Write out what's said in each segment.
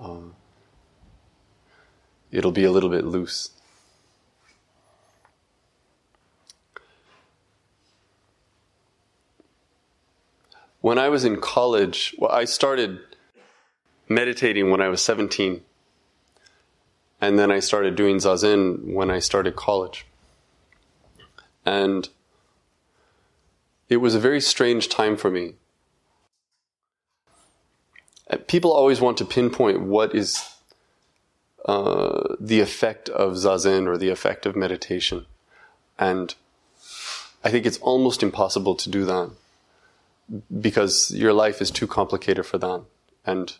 um, it'll be a little bit loose. When I was in college, well, I started meditating when I was 17. And then I started doing zazen when I started college. And it was a very strange time for me. People always want to pinpoint what is uh, the effect of zazen or the effect of meditation. And I think it's almost impossible to do that because your life is too complicated for that. And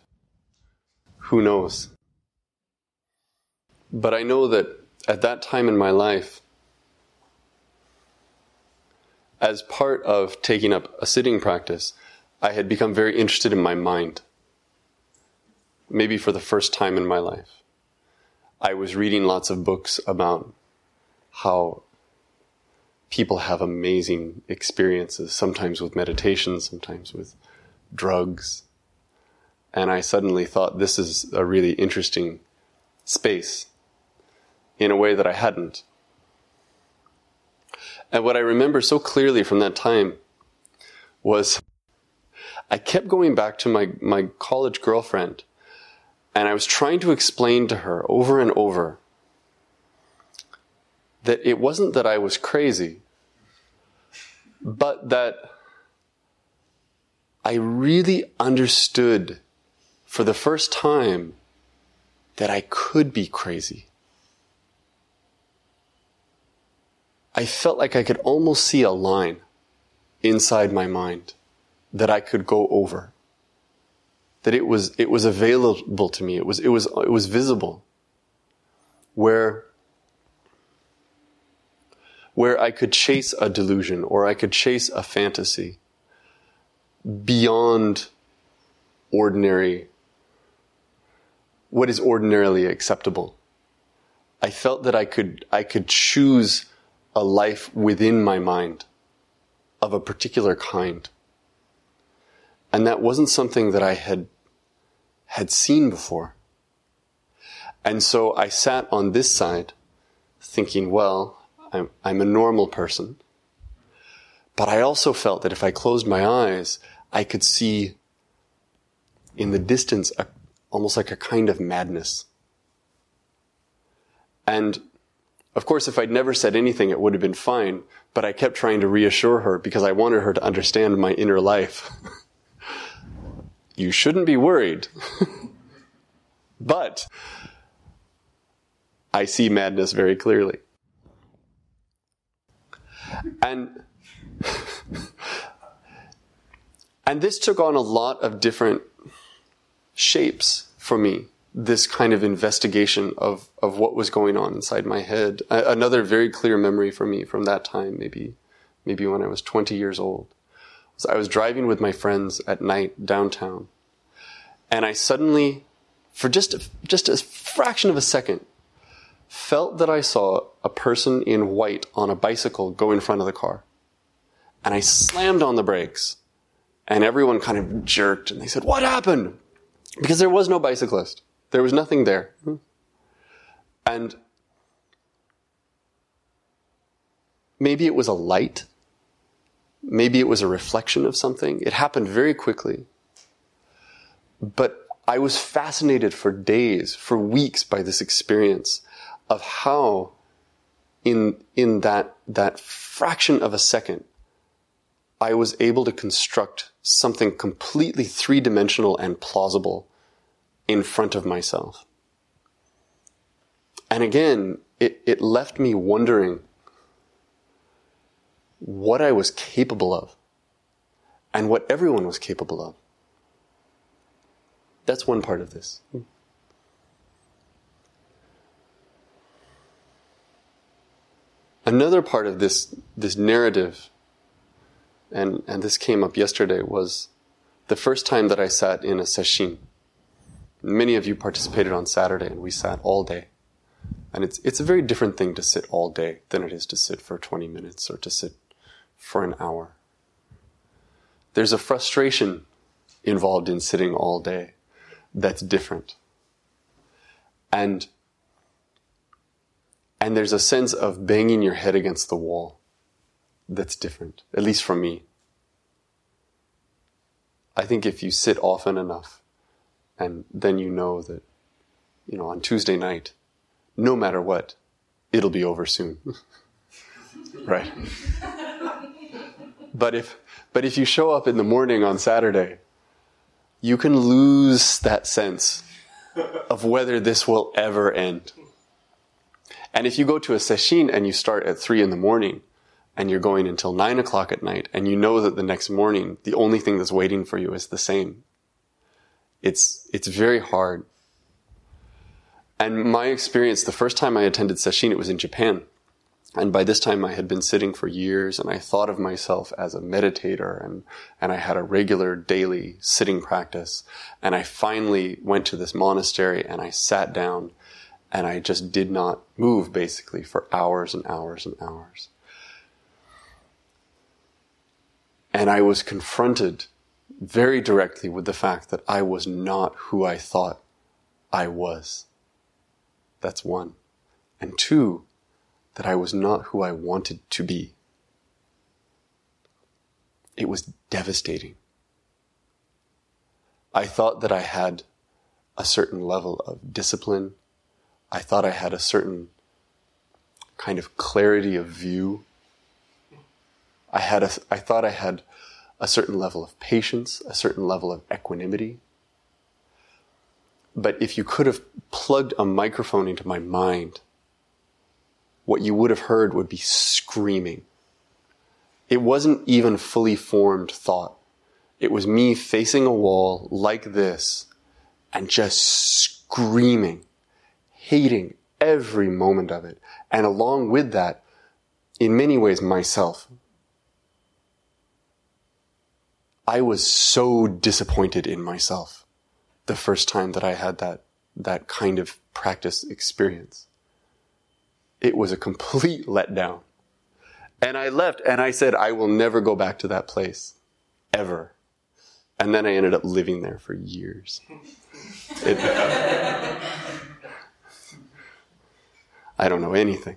who knows? But I know that at that time in my life, as part of taking up a sitting practice, I had become very interested in my mind. Maybe for the first time in my life. I was reading lots of books about how people have amazing experiences, sometimes with meditation, sometimes with drugs. And I suddenly thought this is a really interesting space in a way that I hadn't. And what I remember so clearly from that time was I kept going back to my, my college girlfriend and I was trying to explain to her over and over that it wasn't that I was crazy, but that I really understood for the first time that I could be crazy. I felt like I could almost see a line inside my mind that I could go over. That it was, it was available to me. It was, it was, it was visible. Where, where I could chase a delusion or I could chase a fantasy beyond ordinary, what is ordinarily acceptable. I felt that I could, I could choose a life within my mind of a particular kind. And that wasn't something that I had, had seen before. And so I sat on this side thinking, well, I'm, I'm a normal person. But I also felt that if I closed my eyes, I could see in the distance a, almost like a kind of madness. And of course, if I'd never said anything, it would have been fine, but I kept trying to reassure her because I wanted her to understand my inner life. you shouldn't be worried. but I see madness very clearly. And and this took on a lot of different shapes for me this kind of investigation of, of what was going on inside my head. another very clear memory for me from that time, maybe, maybe when I was 20 years old, was I was driving with my friends at night downtown. And I suddenly, for just a, just a fraction of a second, felt that I saw a person in white on a bicycle go in front of the car. And I slammed on the brakes. And everyone kind of jerked and they said, What happened? Because there was no bicyclist. There was nothing there. And maybe it was a light. Maybe it was a reflection of something. It happened very quickly. But I was fascinated for days, for weeks by this experience of how in, in that, that fraction of a second, I was able to construct something completely three dimensional and plausible in front of myself. And again, it, it left me wondering what I was capable of and what everyone was capable of. That's one part of this. Hmm. Another part of this, this narrative, and, and this came up yesterday, was the first time that I sat in a session. Many of you participated on Saturday, and we sat all day. And it's, it's a very different thing to sit all day than it is to sit for 20 minutes or to sit for an hour. There's a frustration involved in sitting all day that's different. And and there's a sense of banging your head against the wall that's different, at least for me. I think if you sit often enough, and then you know that, you know, on Tuesday night, no matter what, it'll be over soon. right? but if, but if you show up in the morning on Saturday, you can lose that sense of whether this will ever end. And if you go to a sesshin and you start at three in the morning and you're going until nine o'clock at night and you know that the next morning the only thing that's waiting for you is the same, it's, it's very hard. And my experience, the first time I attended sesshin, it was in Japan. And by this time I had been sitting for years and I thought of myself as a meditator and, and I had a regular daily sitting practice. And I finally went to this monastery and I sat down and I just did not move basically for hours and hours and hours. And I was confronted very directly with the fact that I was not who I thought I was. That's one. And two, that I was not who I wanted to be. It was devastating. I thought that I had a certain level of discipline I thought I had a certain kind of clarity of view. I had a, I thought I had a certain level of patience, a certain level of equanimity. But if you could have plugged a microphone into my mind, what you would have heard would be screaming. It wasn't even fully formed thought. It was me facing a wall like this and just screaming hating every moment of it. And along with that, in many ways, myself. I was so disappointed in myself the first time that I had that, that kind of practice experience. It was a complete letdown. And I left and I said, I will never go back to that place. Ever. And then I ended up living there for years. It, I don't know anything.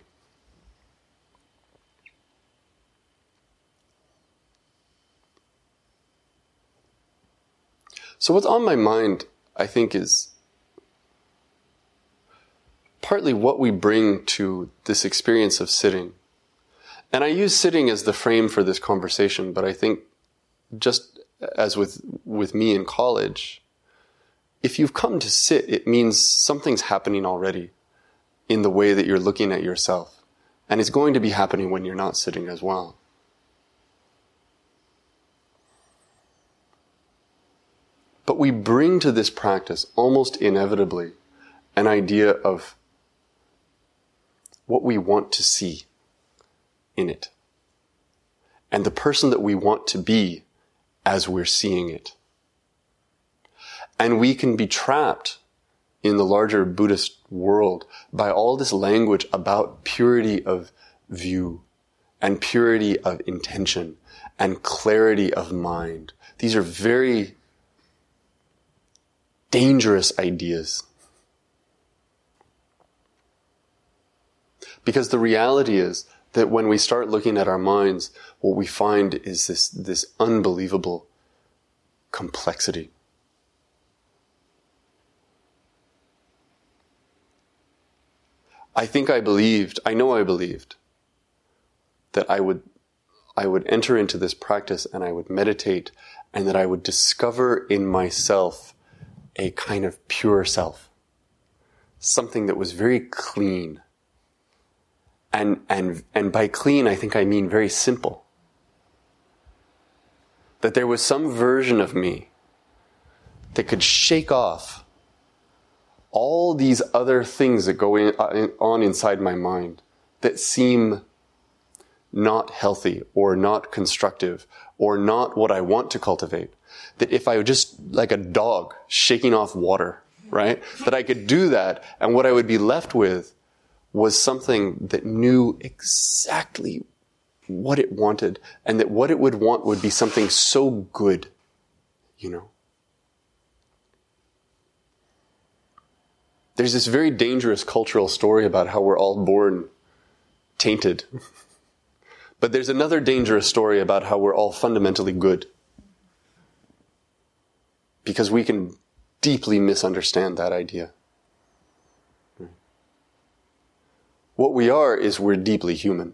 So, what's on my mind, I think, is partly what we bring to this experience of sitting. And I use sitting as the frame for this conversation, but I think just as with, with me in college, if you've come to sit, it means something's happening already in the way that you're looking at yourself. And it's going to be happening when you're not sitting as well. But we bring to this practice almost inevitably an idea of what we want to see in it and the person that we want to be as we're seeing it. And we can be trapped in the larger Buddhist world by all this language about purity of view and purity of intention and clarity of mind. These are very dangerous ideas. Because the reality is that when we start looking at our minds, what we find is this, this unbelievable complexity. I think I believed, I know I believed that I would, I would enter into this practice and I would meditate and that I would discover in myself a kind of pure self. Something that was very clean. And, and, and by clean, I think I mean very simple. That there was some version of me that could shake off all these other things that go in, uh, on inside my mind that seem not healthy or not constructive or not what I want to cultivate, that if I were just like a dog shaking off water, right, that I could do that and what I would be left with was something that knew exactly what it wanted and that what it would want would be something so good, you know. There's this very dangerous cultural story about how we're all born tainted. But there's another dangerous story about how we're all fundamentally good. Because we can deeply misunderstand that idea. What we are is we're deeply human.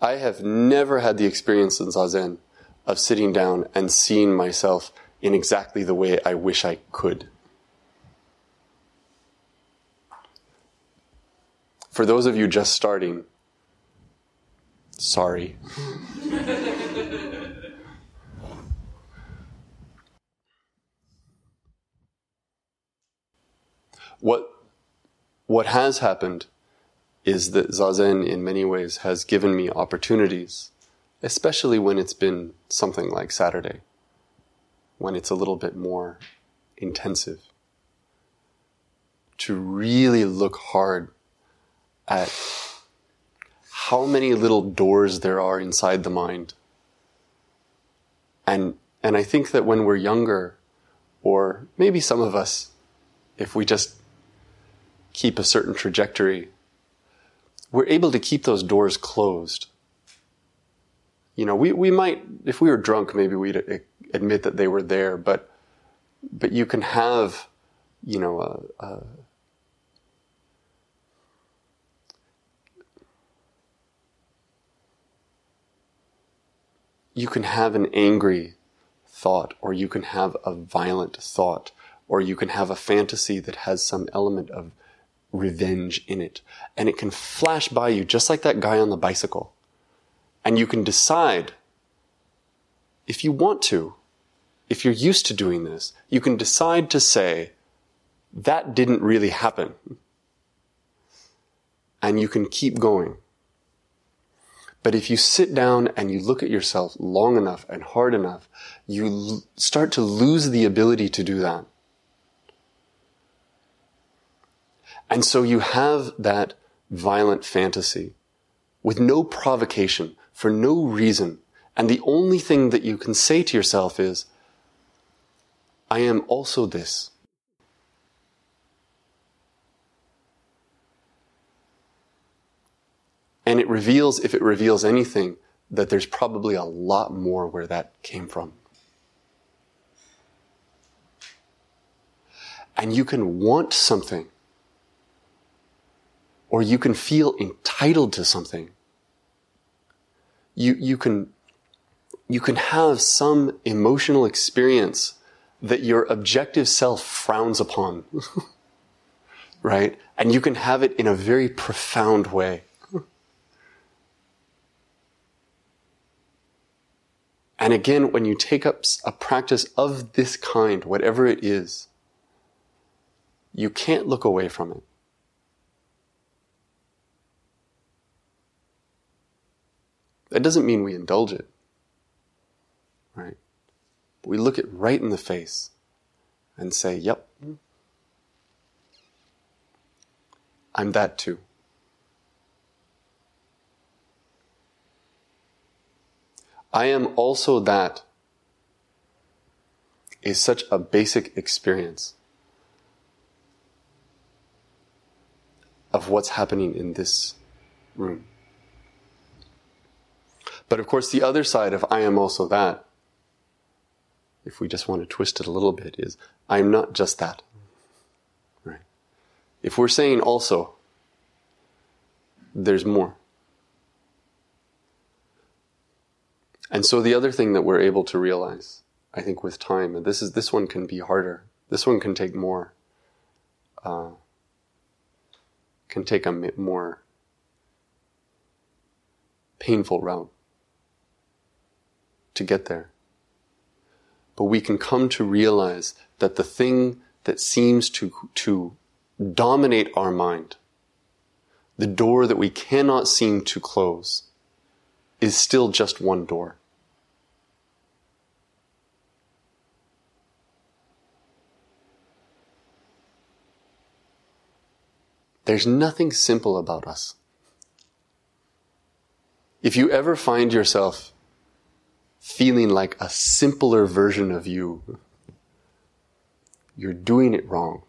I have never had the experience in Zazen of sitting down and seeing myself in exactly the way I wish I could. For those of you just starting, sorry. what, what has happened is that Zazen, in many ways, has given me opportunities, especially when it's been something like Saturday, when it's a little bit more intensive, to really look hard at how many little doors there are inside the mind. And, and I think that when we're younger, or maybe some of us, if we just keep a certain trajectory, we're able to keep those doors closed. You know, we, we might, if we were drunk, maybe we'd admit that they were there, but, but you can have, you know, a, a you can have an angry thought, or you can have a violent thought, or you can have a fantasy that has some element of revenge in it. And it can flash by you just like that guy on the bicycle. And you can decide if you want to, if you're used to doing this, you can decide to say, that didn't really happen. And you can keep going. But if you sit down and you look at yourself long enough and hard enough, you l- start to lose the ability to do that. And so you have that violent fantasy with no provocation, for no reason. And the only thing that you can say to yourself is, I am also this. And it reveals, if it reveals anything, that there's probably a lot more where that came from. And you can want something, or you can feel entitled to something. You, you can, you can have some emotional experience that your objective self frowns upon. right? And you can have it in a very profound way. And again, when you take up a practice of this kind, whatever it is, you can't look away from it. That doesn't mean we indulge it, right? But we look it right in the face and say, yep, I'm that too. I am also that is such a basic experience of what's happening in this room. But of course, the other side of I am also that, if we just want to twist it a little bit, is I am not just that. Right? If we're saying also, there's more. And so the other thing that we're able to realize, I think, with time, and this is this one can be harder. This one can take more. Uh, can take a more painful route to get there. But we can come to realize that the thing that seems to, to dominate our mind, the door that we cannot seem to close, is still just one door. There's nothing simple about us. If you ever find yourself feeling like a simpler version of you, you're doing it wrong.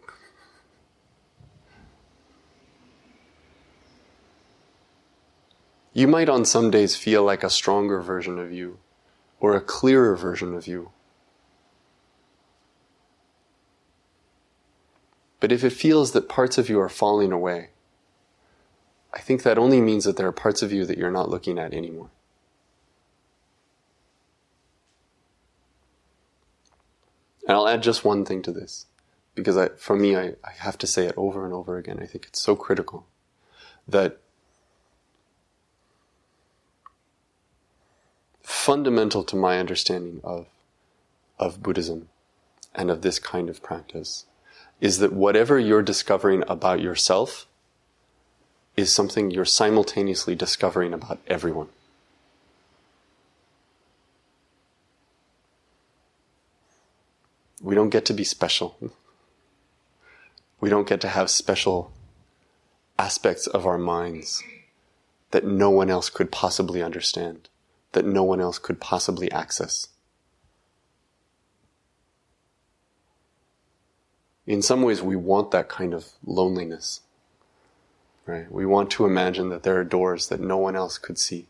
You might on some days feel like a stronger version of you or a clearer version of you. But if it feels that parts of you are falling away, I think that only means that there are parts of you that you're not looking at anymore. And I'll add just one thing to this, because I, for me, I, I have to say it over and over again. I think it's so critical that fundamental to my understanding of, of Buddhism and of this kind of practice is that whatever you're discovering about yourself is something you're simultaneously discovering about everyone. We don't get to be special. We don't get to have special aspects of our minds that no one else could possibly understand, that no one else could possibly access. in some ways we want that kind of loneliness. Right? We want to imagine that there are doors that no one else could see.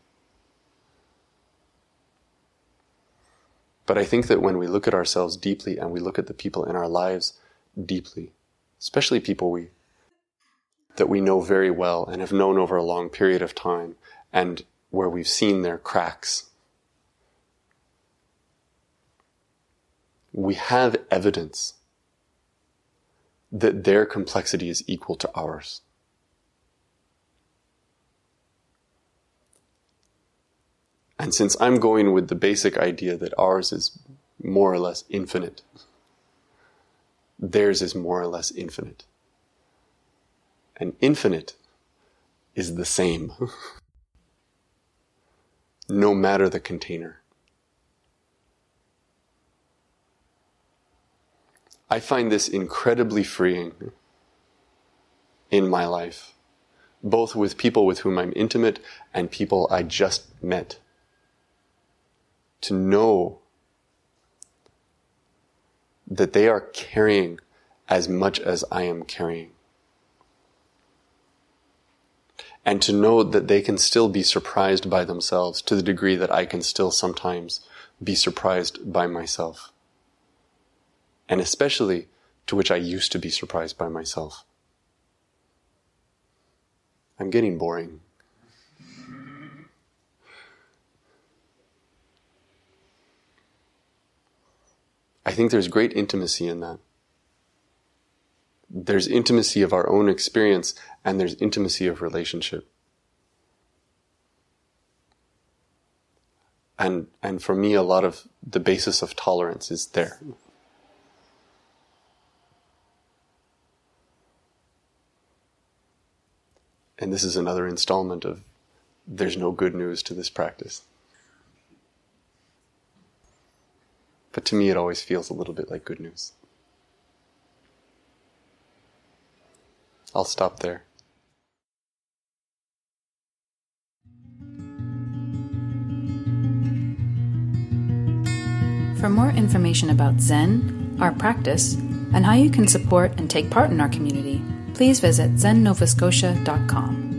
But I think that when we look at ourselves deeply and we look at the people in our lives deeply, especially people we that we know very well and have known over a long period of time and where we've seen their cracks. We have evidence that their complexity is equal to ours. And since I'm going with the basic idea that ours is more or less infinite, theirs is more or less infinite. And infinite is the same, no matter the container. I find this incredibly freeing in my life, both with people with whom I'm intimate and people I just met. To know that they are carrying as much as I am carrying. And to know that they can still be surprised by themselves to the degree that I can still sometimes be surprised by myself and especially to which I used to be surprised by myself. I'm getting boring. I think there's great intimacy in that. There's intimacy of our own experience and there's intimacy of relationship. And, and for me, a lot of the basis of tolerance is there. And this is another installment of there's no good news to this practice. But to me, it always feels a little bit like good news. I'll stop there. For more information about Zen, our practice, and how you can support and take part in our community, please visit zennovascotia.com.